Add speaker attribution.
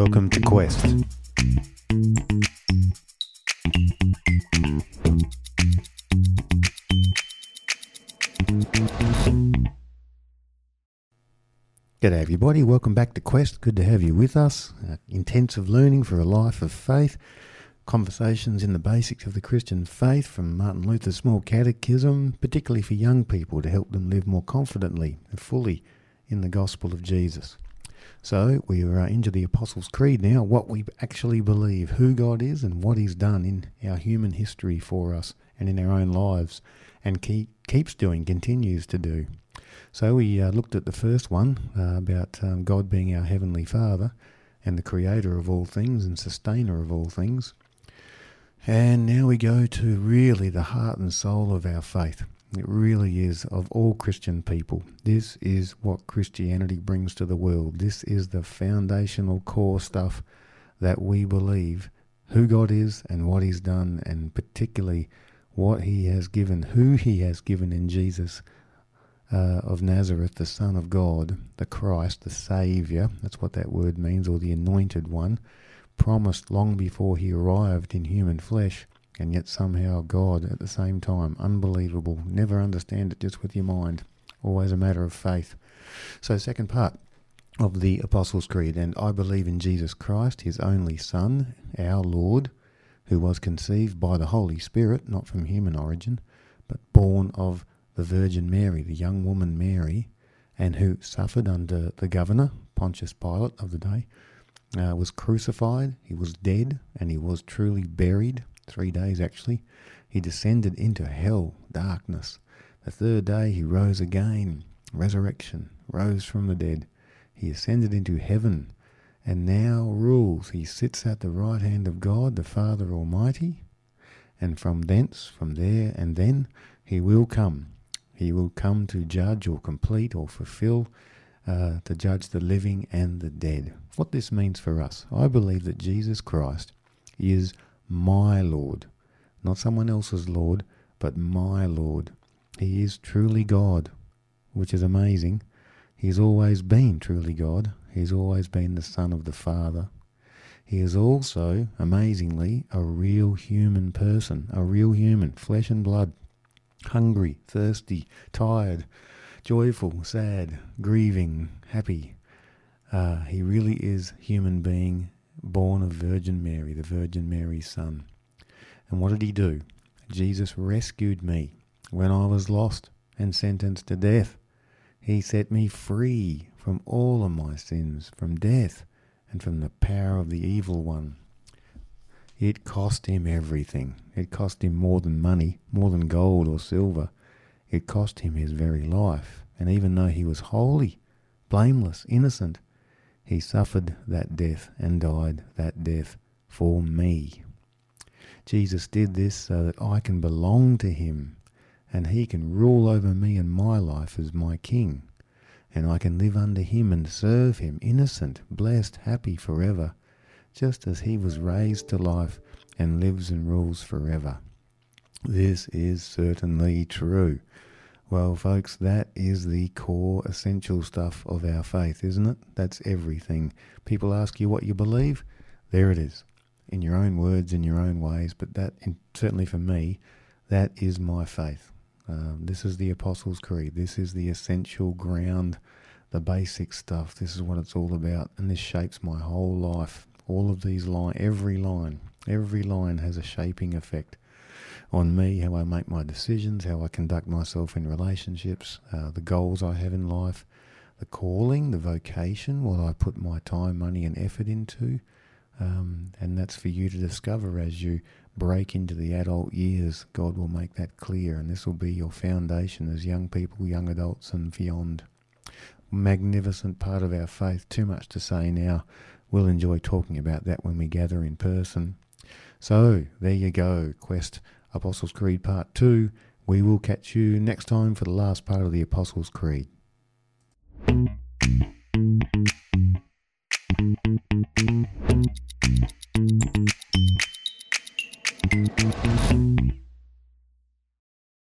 Speaker 1: welcome to Quest. G'day, everybody. Welcome back to Quest. Good to have you with us. Uh, intensive learning for a life of faith. Conversations in the basics of the Christian faith from Martin Luther's Small Catechism, particularly for young people to help them live more confidently and fully in the gospel of Jesus. So we are into the Apostles' Creed now, what we actually believe, who God is and what He's done in our human history for us and in our own lives, and keep, keeps doing, continues to do. So we uh, looked at the first one uh, about um, God being our Heavenly Father and the Creator of all things and Sustainer of all things. And now we go to really the heart and soul of our faith. It really is of all Christian people. This is what Christianity brings to the world. This is the foundational core stuff that we believe who God is and what He's done, and particularly what He has given, who He has given in Jesus uh, of Nazareth, the Son of God, the Christ, the Saviour, that's what that word means, or the Anointed One, promised long before he arrived in human flesh, and yet somehow God at the same time. Unbelievable. Never understand it just with your mind. Always a matter of faith. So, second part of the Apostles' Creed, and I believe in Jesus Christ, his only Son, our Lord, who was conceived by the Holy Spirit, not from human origin, but born of the Virgin Mary, the young woman Mary, and who suffered under the governor, Pontius Pilate of the day, uh, was crucified, he was dead, and he was truly buried, three days actually. He descended into hell, darkness. The third day he rose again, resurrection, rose from the dead. He ascended into heaven, and now rules. He sits at the right hand of God, the Father Almighty, and from thence, from there and then, he will come he will come to judge or complete or fulfill, uh, to judge the living and the dead. What this means for us, I believe that Jesus Christ is my Lord, not someone else's Lord, but my Lord. He is truly God, which is amazing. He's always been truly God. He's always been the Son of the Father. He is also, amazingly, a real human person, a real human, flesh and blood hungry, thirsty, tired, joyful, sad, grieving, happy. Uh, he really is human being, born of Virgin Mary, the Virgin Mary's son. And what did he do? Jesus rescued me when I was lost and sentenced to death. He set me free from all of my sins, from death, and from the power of the evil one. It cost him everything. It cost him more than money, more than gold or silver. It cost him his very life. And even though he was holy, blameless, innocent, he suffered that death and died that death for me. Jesus did this so that I can belong to him and he can rule over me and my life as my king. And I can live under him and serve him, innocent, blessed, happy forever just as he was raised to life and lives and rules forever. This is certainly true. Well, folks, that is the core essential stuff of our faith, isn't it? That's everything. People ask you what you believe, there it is, in your own words, in your own ways, but that, certainly for me, that is my faith. Um, this is the Apostles' Creed. This is the essential ground, the basic stuff. This is what it's all about, and this shapes my whole life all of these line, every line, every line has a shaping effect on me, how I make my decisions, how I conduct myself in relationships, uh, the goals I have in life, the calling, the vocation, what I put my time, money, and effort into. Um, and that's for you to discover as you break into the adult years. God will make that clear, and this will be your foundation as young people, young adults, and beyond. Magnificent part of our faith. Too much to say now. We'll enjoy talking about that when we gather in person. So, there you go, Quest Apostles' Creed Part 2. We will catch you next time for the last part of the Apostles' Creed.